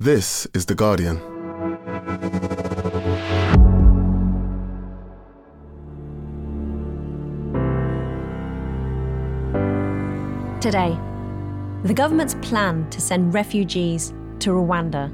This is The Guardian. Today, the government's plan to send refugees to Rwanda.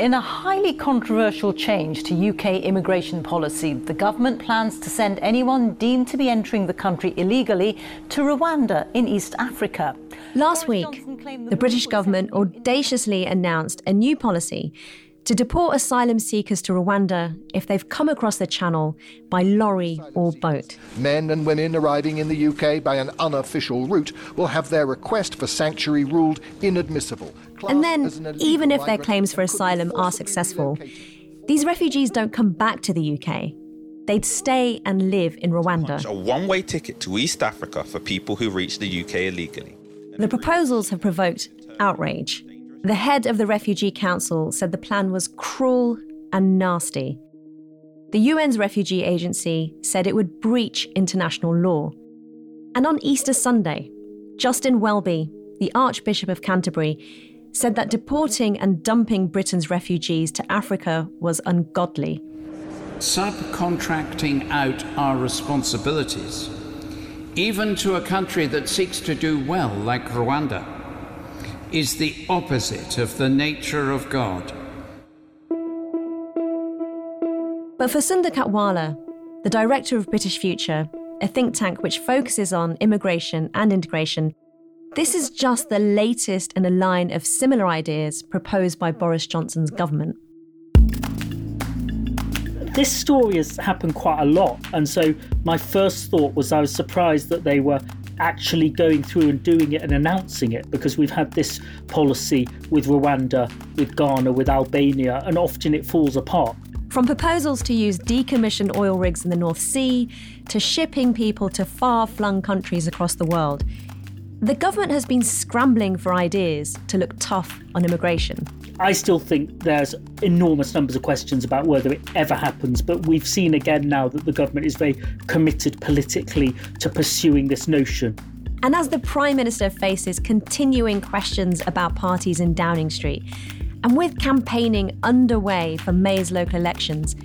In a highly controversial change to UK immigration policy, the government plans to send anyone deemed to be entering the country illegally to Rwanda in East Africa. Last week, the British government audaciously announced a new policy to deport asylum seekers to Rwanda if they've come across the channel by lorry or boat. Men and women arriving in the UK by an unofficial route will have their request for sanctuary ruled inadmissible. And then, even if their claims for asylum are successful, these refugees don't come back to the UK. They'd stay and live in Rwanda. A one way ticket to East Africa for people who reach the UK illegally. The proposals have provoked outrage. The head of the Refugee Council said the plan was cruel and nasty. The UN's refugee agency said it would breach international law. And on Easter Sunday, Justin Welby, the Archbishop of Canterbury, said that deporting and dumping Britain's refugees to Africa was ungodly. Subcontracting out our responsibilities, even to a country that seeks to do well, like Rwanda is the opposite of the nature of God. But for Sundar Katwala, the director of British Future, a think tank which focuses on immigration and integration, this is just the latest in a line of similar ideas proposed by Boris Johnson's government. This story has happened quite a lot, and so my first thought was I was surprised that they were actually going through and doing it and announcing it because we've had this policy with Rwanda, with Ghana, with Albania, and often it falls apart. From proposals to use decommissioned oil rigs in the North Sea to shipping people to far flung countries across the world, the government has been scrambling for ideas to look tough on immigration. I still think there's enormous numbers of questions about whether it ever happens, but we've seen again now that the government is very committed politically to pursuing this notion. And as the Prime Minister faces continuing questions about parties in Downing Street, and with campaigning underway for May's local elections,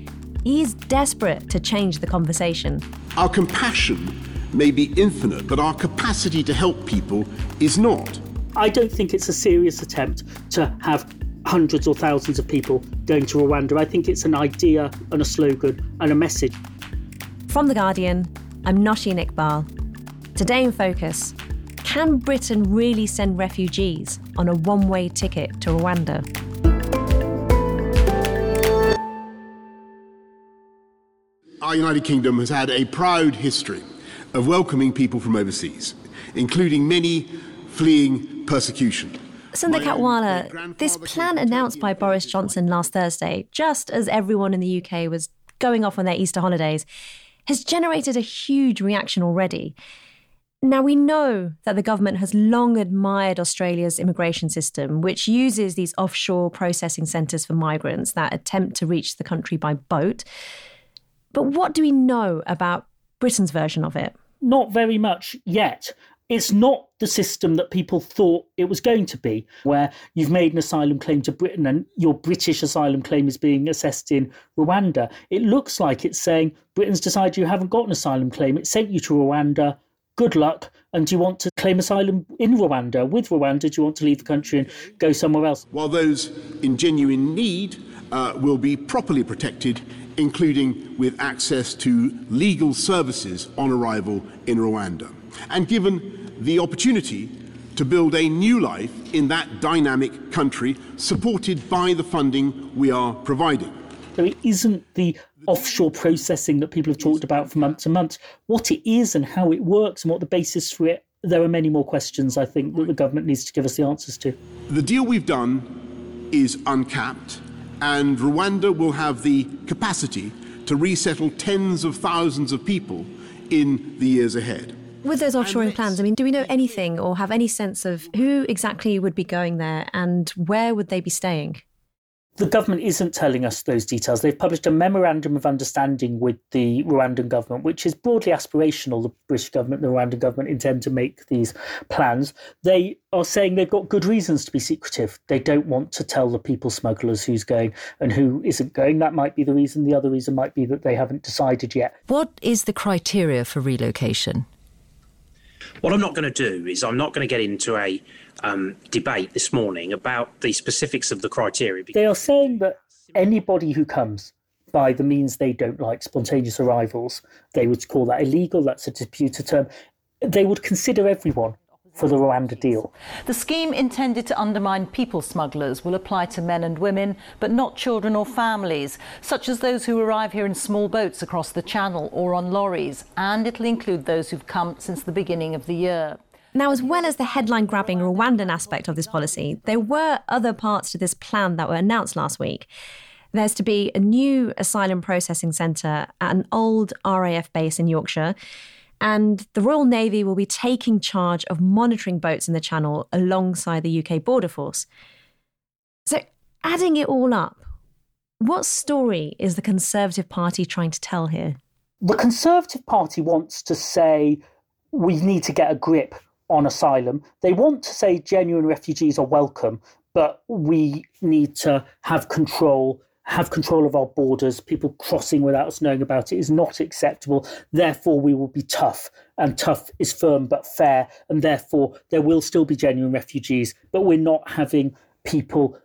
he's desperate to change the conversation. Our compassion may be infinite, but our capacity to help people is not. I don't think it's a serious attempt to have hundreds or thousands of people going to Rwanda. I think it's an idea and a slogan and a message. From The Guardian, I'm Nosheen Iqbal. Today in Focus Can Britain really send refugees on a one way ticket to Rwanda? Our United Kingdom has had a proud history of welcoming people from overseas, including many fleeing persecution. Sundar Katwala, this plan announced by Boris Johnson last Thursday, just as everyone in the UK was going off on their Easter holidays, has generated a huge reaction already. Now, we know that the government has long admired Australia's immigration system, which uses these offshore processing centres for migrants that attempt to reach the country by boat. But what do we know about Britain's version of it? Not very much yet. It's not the system that people thought it was going to be, where you've made an asylum claim to Britain and your British asylum claim is being assessed in Rwanda. It looks like it's saying Britain's decided you haven't got an asylum claim. It sent you to Rwanda. Good luck. And do you want to claim asylum in Rwanda? With Rwanda, do you want to leave the country and go somewhere else? While those in genuine need uh, will be properly protected, including with access to legal services on arrival in Rwanda and given the opportunity to build a new life in that dynamic country, supported by the funding we are providing. So it isn't the offshore processing that people have talked about for months and months. What it is and how it works and what the basis for it, there are many more questions I think that the government needs to give us the answers to. The deal we've done is uncapped, and Rwanda will have the capacity to resettle tens of thousands of people in the years ahead. With those offshoring plans, I mean, do we know anything or have any sense of who exactly would be going there and where would they be staying? the government isn't telling us those details. They've published a memorandum of understanding with the Rwandan government, which is broadly aspirational. The British government and the Rwandan government intend to make these plans. They are saying they've got good reasons to be secretive. They don't want to tell the people smugglers who's going and who isn't going. That might be the reason. The other reason might be that they haven't decided yet. What is the criteria for relocation? What I'm not going to do is I'm not going to get into a um, debate this morning about the specifics of the criteria. They are saying that anybody who comes by the means they don't like, spontaneous arrivals, they would call that illegal. That's a disputed term. They would consider everyone for the Rwanda deal. The scheme intended to undermine people smugglers will apply to men and women, but not children or families, such as those who arrive here in small boats across the channel or on lorries, and it'll include those who've come since the beginning of the year. Now, as well as the headline grabbing Rwandan aspect of this policy, there were other parts to this plan that were announced last week. There's to be a new asylum processing centre at an old RAF base in Yorkshire. And the Royal Navy will be taking charge of monitoring boats in the channel alongside the UK Border Force. So, adding it all up, what story is the Conservative Party trying to tell here? The Conservative Party wants to say we need to get a grip on asylum. They want to say genuine refugees are welcome, but we need to have control have control of our borders. People crossing without us knowing about it is not acceptable. Therefore, we will be tough, and tough is firm but fair, and therefore there will still be genuine refugees. But we're not having people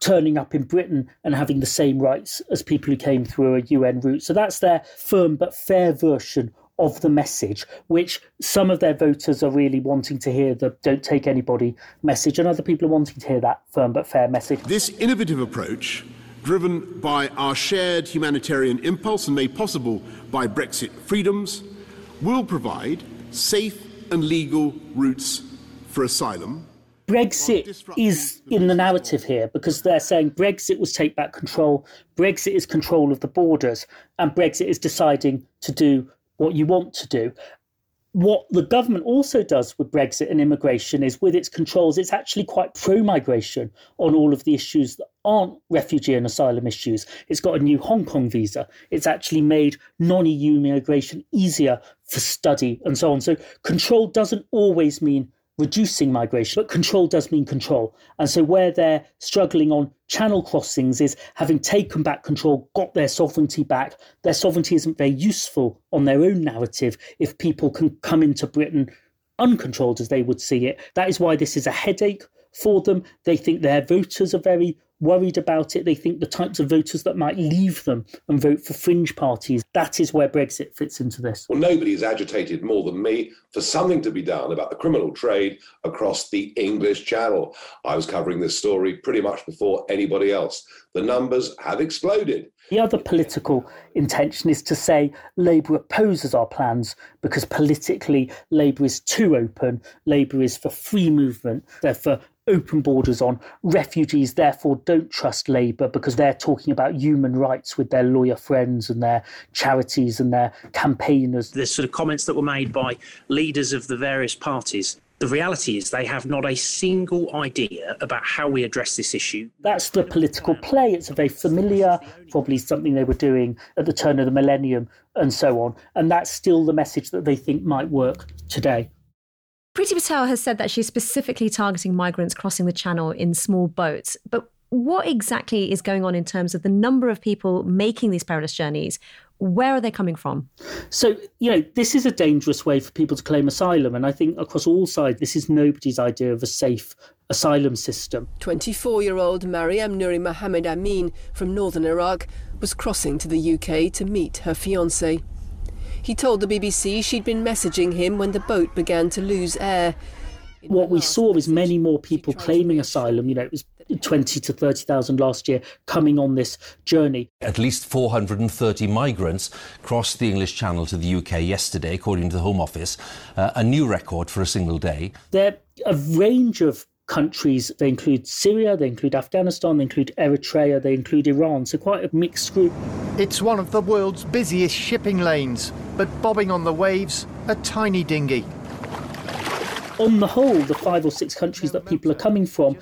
turning up in Britain and having the same rights as people who came through a UN route. So that's their firm but fair version of the message, which some of their voters are really wanting to hear the don't take anybody message, and other people are wanting to hear that firm but fair message. This innovative approach, driven by our shared humanitarian impulse and made possible by Brexit freedoms, will provide safe and legal routes for asylum. Brexit is in the narrative here because they're saying Brexit was take back control, Brexit is control of the borders, and Brexit is deciding to do what you want to do. What the government also does with Brexit and immigration is with its controls, it's actually quite pro migration on all of the issues that aren't refugee and asylum issues. It's got a new Hong Kong visa. It's actually made non EU immigration easier for study and so on. So control doesn't always mean reducing migration, but control does mean control. And so where they're struggling on channel crossings is having taken back control, got their sovereignty back. Their sovereignty isn't very useful on their own narrative if people can come into Britain uncontrolled as they would see it. That is why this is a headache for them. They think their voters are very worried about it. They think the types of voters that might leave them and vote for fringe parties. That is where Brexit fits into this. Well, nobody is agitated more than me for something to be done about the criminal trade across the English Channel. I was covering this story pretty much before anybody else. The numbers have exploded. The other political intention is to say Labour opposes our plans because politically Labour is too open, Labour is for free movement, they're for open borders on. Refugees, therefore, don't trust Labour because they're talking about human rights with their lawyer friends and their charities and their campaigners. The sort of comments that were made by leaders of the various parties. The reality is they have not a single idea about how we address this issue. That's the political play. It's a very familiar, probably something they were doing at the turn of the millennium and so on. And that's still the message that they think might work today. Priti Patel has said that she's specifically targeting migrants crossing the channel in small boats. But what exactly is going on in terms of the number of people making these perilous journeys? Where are they coming from? So, you know, this is a dangerous way for people to claim asylum. And I think across all sides, this is nobody's idea of a safe asylum system. 24 year old Mariam Nuri Mohammed Amin from northern Iraq was crossing to the UK to meet her fiance. He told the BBC she'd been messaging him when the boat began to lose air. What we saw is many more people claiming asylum. You know, it was 20 to 30,000 last year coming on this journey. At least 430 migrants crossed the English Channel to the UK yesterday, according to the Home Office, uh, a new record for a single day. There are a range of countries. They include Syria, they include Afghanistan, they include Eritrea, they include Iran. So quite a mixed group. It's one of the world's busiest shipping lanes, but bobbing on the waves, a tiny dinghy. On the whole, the five or six countries that people are coming from,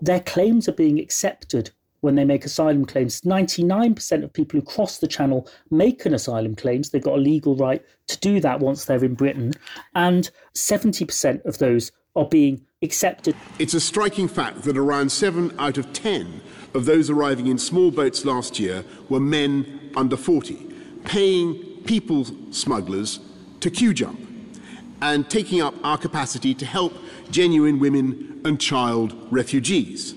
their claims are being accepted when they make asylum claims. 99% of people who cross the channel make an asylum claim. So they've got a legal right to do that once they're in Britain. And 70% of those are being accepted. It's a striking fact that around seven out of 10 of those arriving in small boats last year were men under 40, paying people smugglers to queue jump and taking up our capacity to help genuine women and child refugees.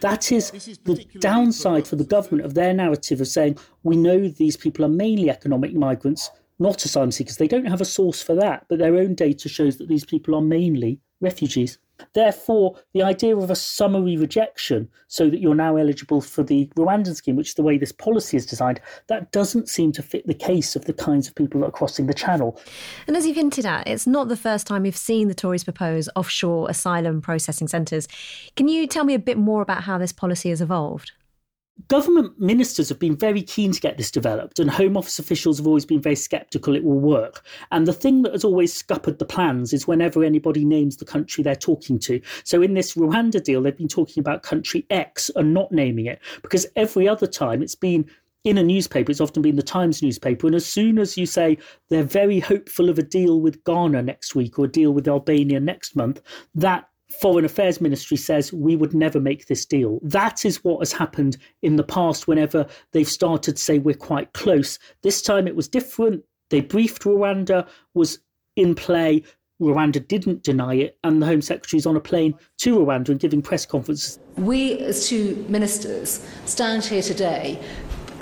That is the downside for the government of their narrative of saying, we know these people are mainly economic migrants, not asylum seekers. They don't have a source for that, but their own data shows that these people are mainly refugees. Therefore, the idea of a summary rejection so that you're now eligible for the Rwandan scheme, which is the way this policy is designed, that doesn't seem to fit the case of the kinds of people that are crossing the channel. And as you've hinted at, it's not the first time we've seen the Tories propose offshore asylum processing centres. Can you tell me a bit more about how this policy has evolved? Government ministers have been very keen to get this developed, and Home Office officials have always been very sceptical it will work. And the thing that has always scuppered the plans is whenever anybody names the country they're talking to. So in this Rwanda deal, they've been talking about country X and not naming it, because every other time it's been in a newspaper, it's often been the Times newspaper. And as soon as you say they're very hopeful of a deal with Ghana next week or a deal with Albania next month, that Foreign Affairs Ministry says we would never make this deal. That is what has happened in the past whenever they've started to say we're quite close. This time it was different. They briefed Rwanda, was in play. Rwanda didn't deny it, and the Home Secretary is on a plane to Rwanda and giving press conferences. We, as two ministers, stand here today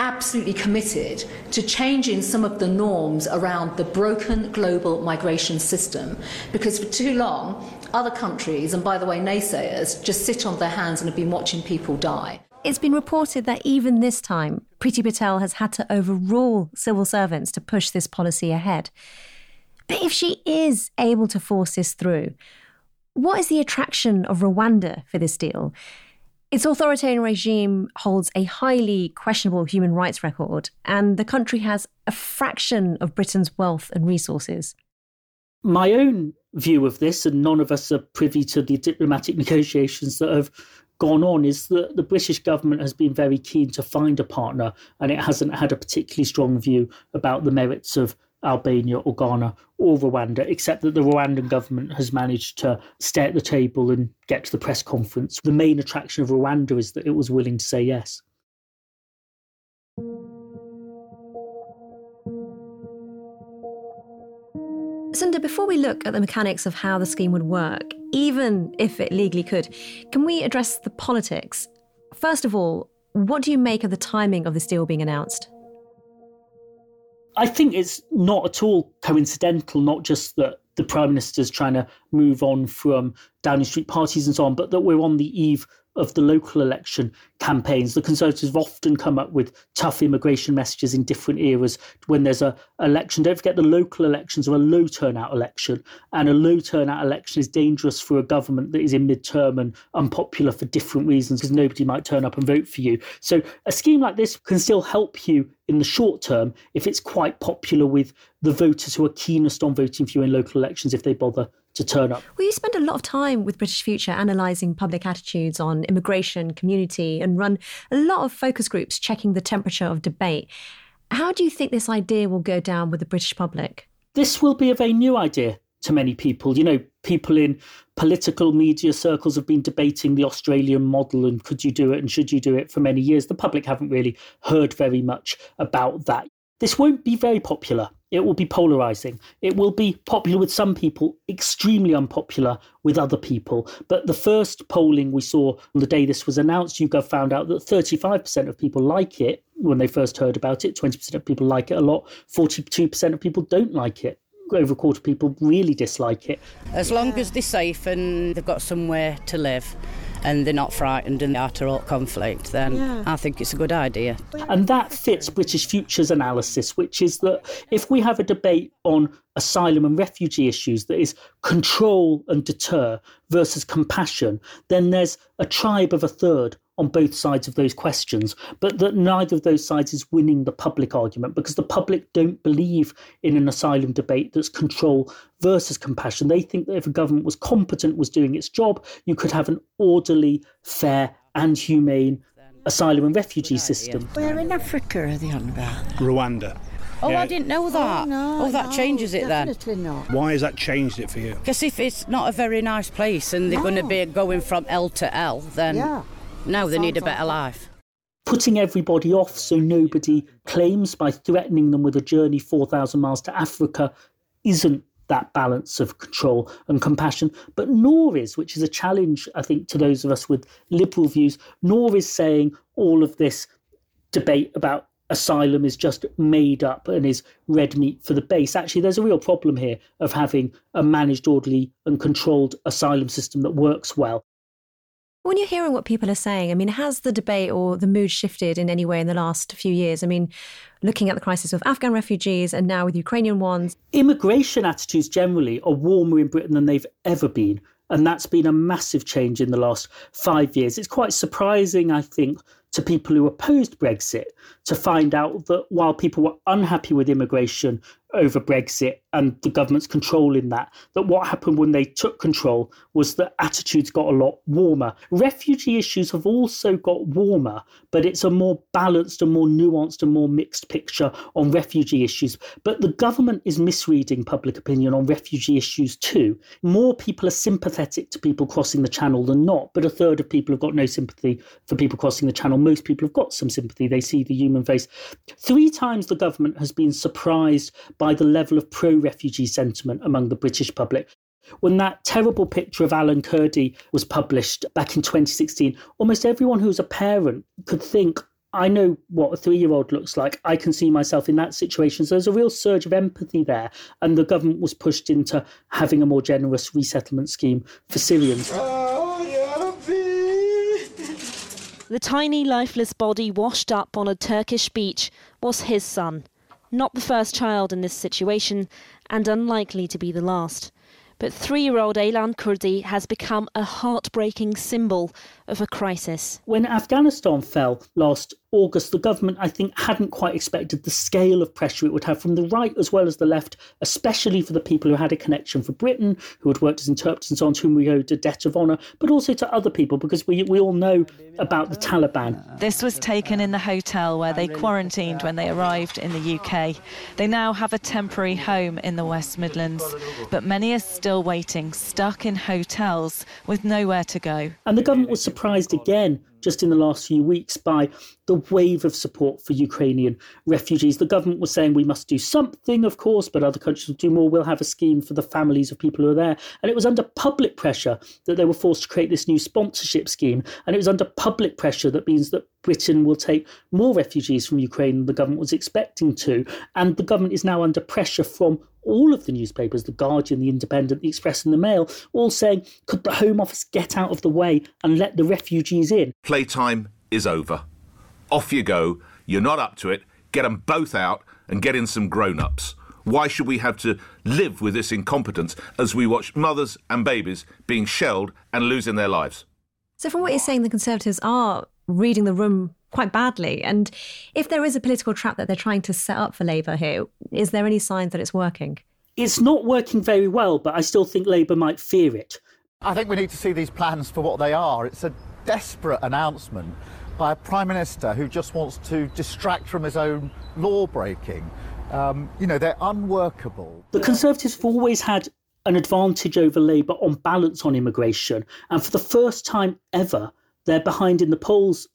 absolutely committed to changing some of the norms around the broken global migration system because for too long other countries, and by the way, naysayers, just sit on their hands and have been watching people die. It's been reported that even this time, Priti Patel has had to overrule civil servants to push this policy ahead. But if she is able to force this through, what is the attraction of Rwanda for this deal? Its authoritarian regime holds a highly questionable human rights record, and the country has a fraction of Britain's wealth and resources. My own view of this, and none of us are privy to the diplomatic negotiations that have gone on, is that the British government has been very keen to find a partner, and it hasn't had a particularly strong view about the merits of Albania or Ghana or Rwanda, except that the Rwandan government has managed to stay at the table and get to the press conference. The main attraction of Rwanda is that it was willing to say yes. Sundar, before we look at the mechanics of how the scheme would work, even if it legally could, can we address the politics? First of all, what do you make of the timing of this deal being announced? I think it's not at all coincidental, not just that the Prime Minister's trying to move on from Downing Street parties and so on, but that we're on the eve of the local election campaigns. The Conservatives have often come up with tough immigration messages in different eras when there's a election. Don't forget the local elections are a low turnout election, and a low turnout election is dangerous for a government that is in midterm and unpopular for different reasons because nobody might turn up and vote for you. So a scheme like this can still help you in the short term if it's quite popular with the voters who are keenest on voting for you in local elections if they bother to turn up. Well, you spend a lot of time with British Future analysing public attitudes on immigration, community, and run a lot of focus groups checking the temperature of debate. How do you think this idea will go down with the British public? This will be a very new idea to many people. You know, people in political media circles have been debating the Australian model and could you do it and should you do it for many years. The public haven't really heard very much about that. This won't be very popular. It will be polarizing. It will be popular with some people, extremely unpopular with other people. But the first polling we saw on the day this was announced, YouGov found out that 35% of people like it when they first heard about it, 20% of people like it a lot, 42% of people don't like it over a quarter of people really dislike it. As long as they're safe and they've got somewhere to live and they're not frightened and after all conflict, then yeah. I think it's a good idea. And that fits British Future's analysis, which is that if we have a debate on asylum and refugee issues that is control and deter versus compassion, then there's a tribe of a third on both sides of those questions, but that neither of those sides is winning the public argument because the public don't believe in an asylum debate that's control versus compassion. They think that if a government was competent, was doing its job, you could have an orderly, fair, and humane asylum and refugee system. Where in Africa are they on about? Rwanda. Oh, Yeah. I didn't know that. Oh, no, oh, that no, changes it then. Definitely not. Why has that changed it for you? Because if it's not a very nice place and they're going to be going from L to L, then Yeah. No, they need a better life. Putting everybody off so nobody claims by threatening them with a journey 4,000 miles to Africa isn't that balance of control and compassion, but nor is, which is a challenge, I think, to those of us with liberal views, nor is saying all of this debate about asylum is just made up and is red meat for the base. Actually, there's a real problem here of having a managed, orderly, and controlled asylum system that works well. When you're hearing what people are saying, I mean, has the debate or the mood shifted in any way in the last few years? I mean, looking at the crisis with Afghan refugees and now with Ukrainian ones. Immigration attitudes generally are warmer in Britain than they've ever been. And that's been a massive change in the last five years. It's quite surprising, I think, to people who opposed Brexit to find out that while people were unhappy with immigration over Brexit and the government's control in that, that what happened when they took control was that attitudes got a lot warmer. Refugee issues have also got warmer, but it's a more balanced and more nuanced and more mixed picture on refugee issues. But the government is misreading public opinion on refugee issues too. More people are sympathetic to people crossing the channel than not, but a third of people have got no sympathy for people crossing the channel. Most people have got some sympathy. They see the human face. Three times the government has been surprised by the level of pro refugee sentiment among the British public. When that terrible picture of Alan Kurdi was published back in 2016, almost everyone who was a parent could think, I know what a three year old looks like. I can see myself in that situation. So there's a real surge of empathy there. And the government was pushed into having a more generous resettlement scheme for Syrians. The tiny, lifeless body washed up on a Turkish beach was his son. Not the first child in this situation, and unlikely to be the last. But three year old Aylan Kurdi has become a heartbreaking symbol of a crisis. When Afghanistan fell last August, the government, I think, hadn't quite expected the scale of pressure it would have from the right as well as the left, especially for the people who had a connection for Britain, who had worked as interpreters and so on, to whom we owed a debt of honour, but also to other people, because we, we all know about the Taliban. This was taken in the hotel where they quarantined when they arrived in the UK. They now have a temporary home in the West Midlands, but many are still waiting, stuck in hotels with nowhere to go. And the government was surprised again just in the last few weeks by the wave of support for Ukrainian refugees. The government was saying we must do something, of course, but other countries will do more. We'll have a scheme for the families of people who are there. And it was under public pressure that they were forced to create this new sponsorship scheme. And it was under public pressure that means that Britain will take more refugees from Ukraine than the government was expecting to. And the government is now under pressure from all of the newspapers, The Guardian, The Independent, The Express, and The Mail, all saying, could the Home Office get out of the way and let the refugees in? Playtime is over. Off you go. You're not up to it. Get them both out and get in some grown ups. Why should we have to live with this incompetence as we watch mothers and babies being shelled and losing their lives? So, from what you're saying, the Conservatives are reading the room quite badly. And if there is a political trap that they're trying to set up for Labour here, is there any signs that it's working? It's not working very well, but I still think Labour might fear it. I think we need to see these plans for what they are. It's a desperate announcement by a Prime Minister who just wants to distract from his own law breaking. Um, you know, they're unworkable. The Conservatives have always had an advantage over Labour on balance on immigration. And for the first time ever, they're behind in the polls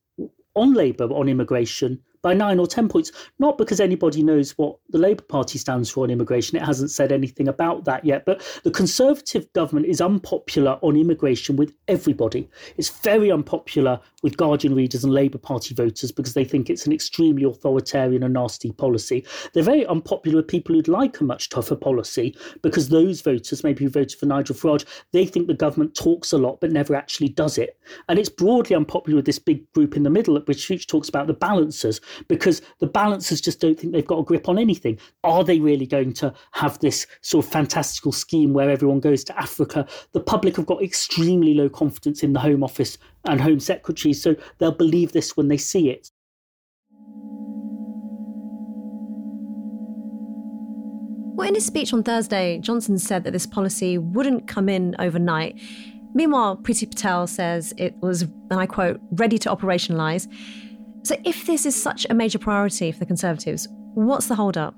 on Labour on immigration by nine or ten points. Not because anybody knows what the Labour Party stands for on immigration, it hasn't said anything about that yet, but the Conservative government is unpopular on immigration with everybody. It's very unpopular with Guardian readers and Labour Party voters because they think it's an extremely authoritarian and nasty policy. They're very unpopular with people who'd like a much tougher policy because those voters, maybe who voted for Nigel Farage, they think the government talks a lot but never actually does it. And it's broadly unpopular with this big group in the middle Future talks about the balancers because the balancers just don't think they've got a grip on anything. Are they really going to have this sort of fantastical scheme where everyone goes to Africa? The public have got extremely low confidence in the Home Office and Home Secretary, so they'll believe this when they see it. Well, in his speech on Thursday, Johnson said that this policy wouldn't come in overnight. Meanwhile, Priti Patel says it was, and I quote, ready to operationalise. So if this is such a major priority for the Conservatives, what's the hold up?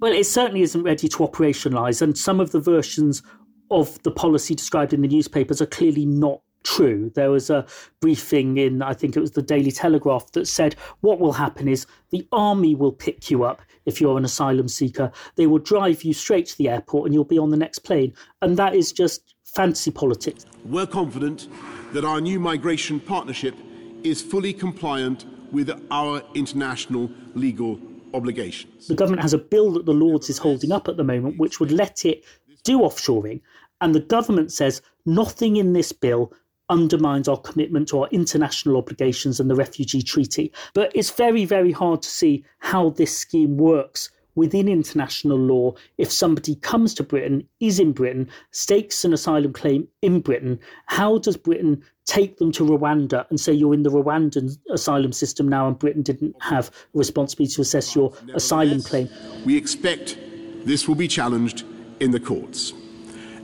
Well, it certainly isn't ready to operationalise, and some of the versions of the policy described in the newspapers are clearly not true. There was a briefing in, I think it was the Daily Telegraph, that said what will happen is the army will pick you up if you're an asylum seeker. They will drive you straight to the airport and you'll be on the next plane. And that is just fancy politics. We're confident that our new migration partnership is fully compliant with our international legal obligations. The government has a bill that the Lords is holding up at the moment, which would let it do offshoring. And the government says nothing in this bill undermines our commitment to our international obligations and the refugee treaty. But it's very, very hard to see how this scheme works within international law if somebody comes to Britain, is in Britain, stakes an asylum claim in Britain. How does Britain take them to Rwanda and say you're in the Rwandan asylum system now and Britain didn't have a responsibility to assess your asylum claim? We expect this will be challenged in the courts.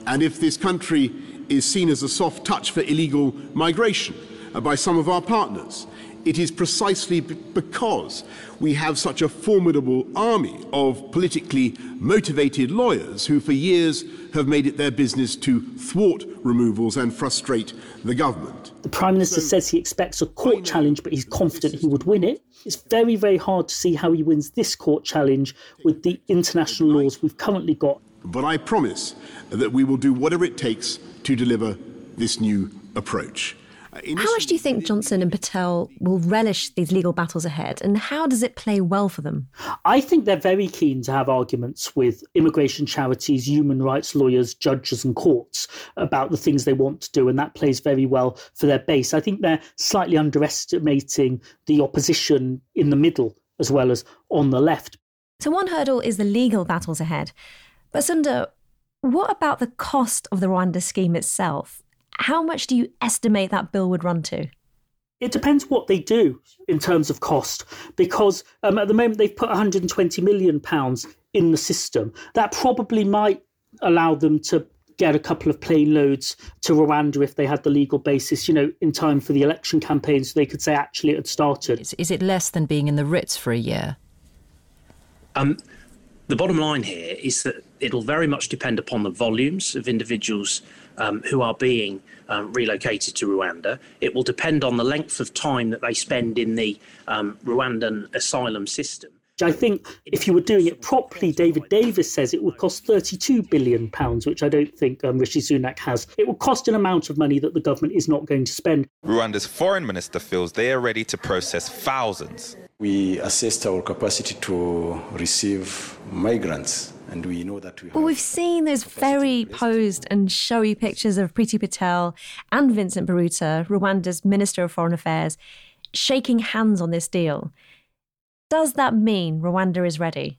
And if this country is seen as a soft touch for illegal migration uh, by some of our partners, it is precisely because we have such a formidable army of politically motivated lawyers who, for years, have made it their business to thwart removals and frustrate the government. The Prime Minister so, says he expects a court challenge, but he's confident he would win it. It's very, very hard to see how he wins this court challenge with the international laws we've currently got. But I promise that we will do whatever it takes to deliver this new approach. Uh, how much do you think Johnson and Patel will relish these legal battles ahead, and how does it play well for them? I think they're very keen to have arguments with immigration charities, human rights lawyers, judges, and courts about the things they want to do, and that plays very well for their base. I think they're slightly underestimating the opposition in the middle as well as on the left. So, one hurdle is the legal battles ahead. But, Sundar, what about the cost of the Rwanda scheme itself? How much do you estimate that bill would run to? It depends what they do in terms of cost, because um, at the moment they've put 120 million pounds in the system. That probably might allow them to get a couple of plane loads to Rwanda if they had the legal basis, you know, in time for the election campaign, so they could say actually it had started. Is, is it less than being in the Ritz for a year? Um, the bottom line here is that it'll very much depend upon the volumes of individuals um, who are being um, relocated to Rwanda. It will depend on the length of time that they spend in the um, Rwandan asylum system. I think if you were doing it properly, David Davis says it would cost 32 billion pounds, which I don't think um, Rishi Sunak has. It would cost an amount of money that the government is not going to spend. Rwanda's foreign minister feels they are ready to process thousands. We assess our capacity to receive migrants and we know that we well, we've seen those very posed and showy pictures of Priti Patel and Vincent Biruta, Rwanda's Minister of Foreign Affairs, shaking hands on this deal. Does that mean Rwanda is ready?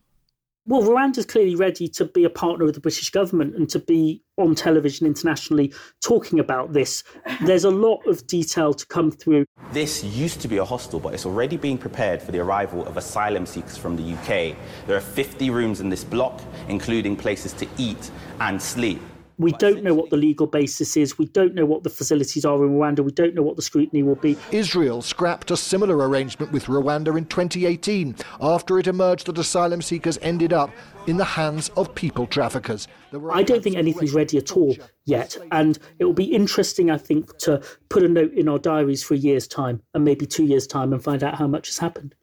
Well, Rwanda's clearly ready to be a partner of the British government and to be on television internationally talking about this. There's a lot of detail to come through. This used to be a hostel, but it's already being prepared for the arrival of asylum seekers from the UK. There are 50 rooms in this block, including places to eat and sleep. We don't know what the legal basis is. We don't know what the facilities are in Rwanda. We don't know what the scrutiny will be. Israel scrapped a similar arrangement with Rwanda in 2018 after it emerged that asylum seekers ended up in the hands of people traffickers. I don't think anything's ready at all yet. And it will be interesting, I think, to put a note in our diaries for a year's time and maybe two years' time and find out how much has happened.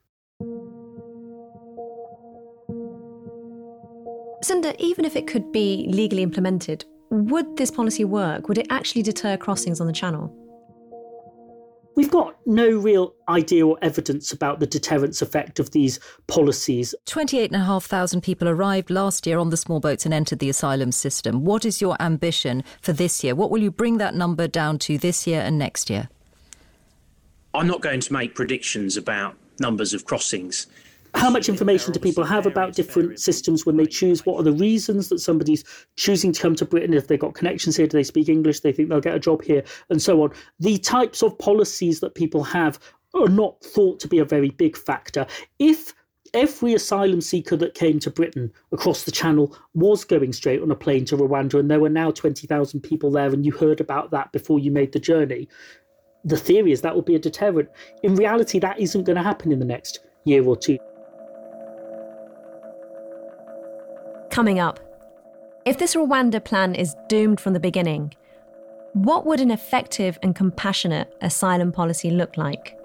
Sundar, even if it could be legally implemented, would this policy work? Would it actually deter crossings on the channel? We've got no real idea or evidence about the deterrence effect of these policies. 28,500 people arrived last year on the small boats and entered the asylum system. What is your ambition for this year? What will you bring that number down to this year and next year? I'm not going to make predictions about numbers of crossings how much information do people have about different systems when they choose? What are the reasons that somebody's choosing to come to Britain? If they've got connections here, do they speak English? They think they'll get a job here, and so on. The types of policies that people have are not thought to be a very big factor. If every asylum seeker that came to Britain across the channel was going straight on a plane to Rwanda, and there were now 20,000 people there, and you heard about that before you made the journey. The theory is that will be a deterrent. In reality, that isn't going to happen in the next year or two. Coming up, if this Rwanda plan is doomed from the beginning, what would an effective and compassionate asylum policy look like?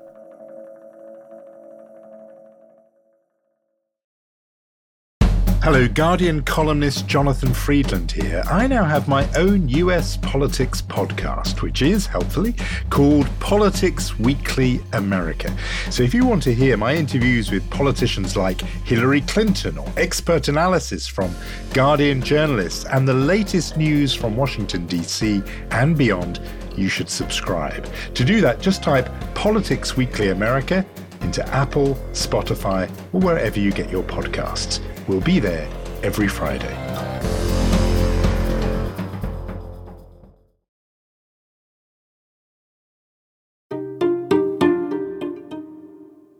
Hello, Guardian columnist Jonathan Freedland here. I now have my own US politics podcast, which is, helpfully, called Politics Weekly America. So if you want to hear my interviews with politicians like Hillary Clinton or expert analysis from Guardian journalists and the latest news from Washington, D.C. and beyond, you should subscribe. To do that, just type Politics Weekly America into Apple, Spotify, or wherever you get your podcasts. We'll be there every Friday.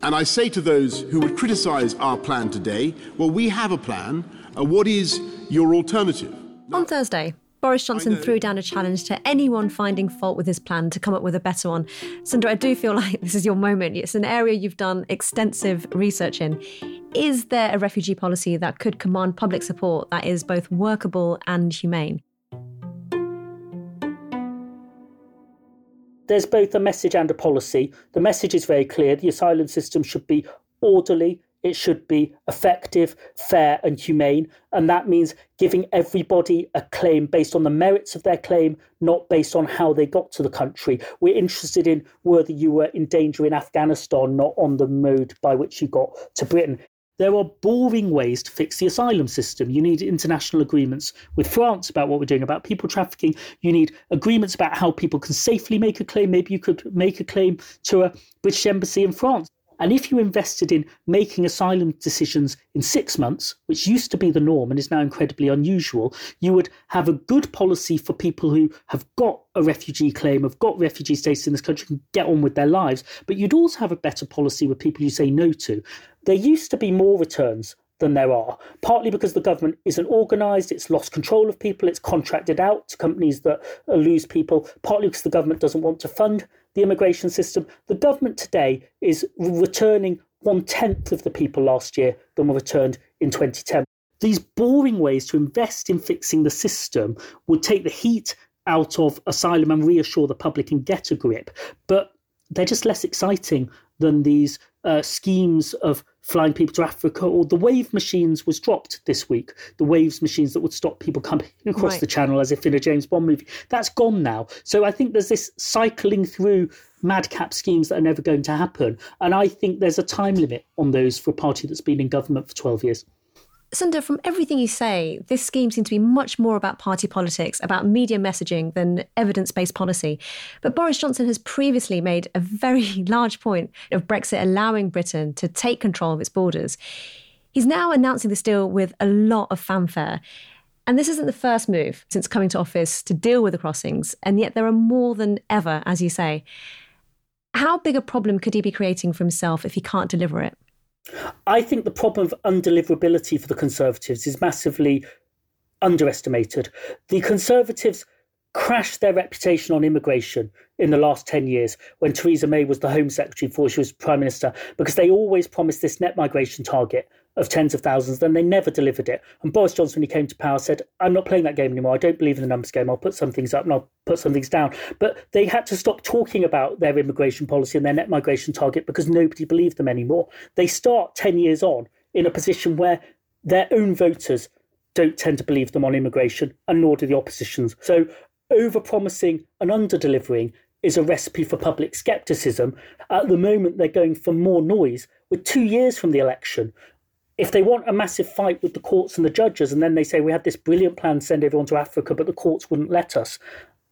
And I say to those who would criticize our plan today, well, we have a plan. Uh, what is your alternative? On Thursday, Boris Johnson threw down a challenge to anyone finding fault with his plan to come up with a better one. Sundar, I do feel like this is your moment. It's an area you've done extensive research in. Is there a refugee policy that could command public support that is both workable and humane? There's both a message and a policy. The message is very clear the asylum system should be orderly, it should be effective, fair, and humane. And that means giving everybody a claim based on the merits of their claim, not based on how they got to the country. We're interested in whether you were in danger in Afghanistan, not on the mode by which you got to Britain. There are boring ways to fix the asylum system. You need international agreements with France about what we're doing about people trafficking. You need agreements about how people can safely make a claim. Maybe you could make a claim to a British embassy in France. And if you invested in making asylum decisions in six months, which used to be the norm and is now incredibly unusual, you would have a good policy for people who have got a refugee claim, have got refugee status in this country, can get on with their lives. But you'd also have a better policy with people you say no to. There used to be more returns than there are, partly because the government isn't organised, it's lost control of people, it's contracted out to companies that uh, lose people, partly because the government doesn't want to fund the immigration system. The government today is returning one tenth of the people last year than were returned in 2010. These boring ways to invest in fixing the system would take the heat out of asylum and reassure the public and get a grip. But they're just less exciting than these uh, schemes of flying people to Africa, or the wave machines was dropped this week. The waves machines that would stop people coming across right. the channel as if in a James Bond movie. That's gone now. So I think there's this cycling through madcap schemes that are never going to happen. And I think there's a time limit on those for a party that's been in government for 12 years. Sundar, from everything you say, this scheme seems to be much more about party politics, about media messaging than evidence based policy. But Boris Johnson has previously made a very large point of Brexit allowing Britain to take control of its borders. He's now announcing this deal with a lot of fanfare. And this isn't the first move since coming to office to deal with the crossings, and yet there are more than ever, as you say. How big a problem could he be creating for himself if he can't deliver it? I think the problem of undeliverability for the Conservatives is massively underestimated. The Conservatives crashed their reputation on immigration in the last 10 years when Theresa May was the Home Secretary before she was Prime Minister because they always promised this net migration target of tens of thousands, then they never delivered it. And Boris Johnson, when he came to power, said, I'm not playing that game anymore. I don't believe in the numbers game. I'll put some things up and I'll put some things down. But they had to stop talking about their immigration policy and their net migration target because nobody believed them anymore. They start 10 years on in a position where their own voters don't tend to believe them on immigration, and nor do the opposition's. So over promising and under delivering is a recipe for public scepticism. At the moment, they're going for more noise. We're two years from the election if they want a massive fight with the courts and the judges, and then they say we had this brilliant plan to send everyone to Africa, but the courts wouldn't let us.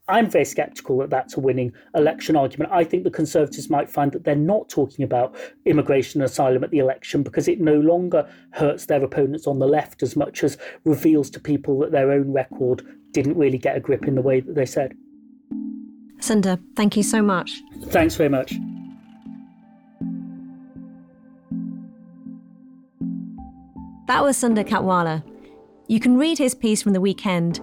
I'm very sceptical that that's a winning election argument. I think the Conservatives might find that they're not talking about immigration and asylum at the election because it no longer hurts their opponents on the left as much as reveals to people that their own record didn't really get a grip in the way that they said. Sundar, thank you so much. Thanks very much. That was Sundar Katwala. You can read his piece from the weekend.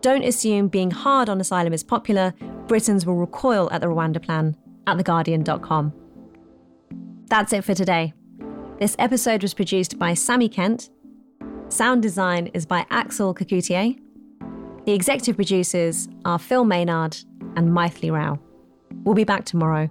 Don't assume being hard on asylum is popular. Britons will recoil at the Rwanda plan at theguardian.com. That's it for today. This episode was produced by Sammy Kent. Sound design is by Axel Kacoutié. The executive producers are Phil Maynard and Maithili Rao. We'll be back tomorrow.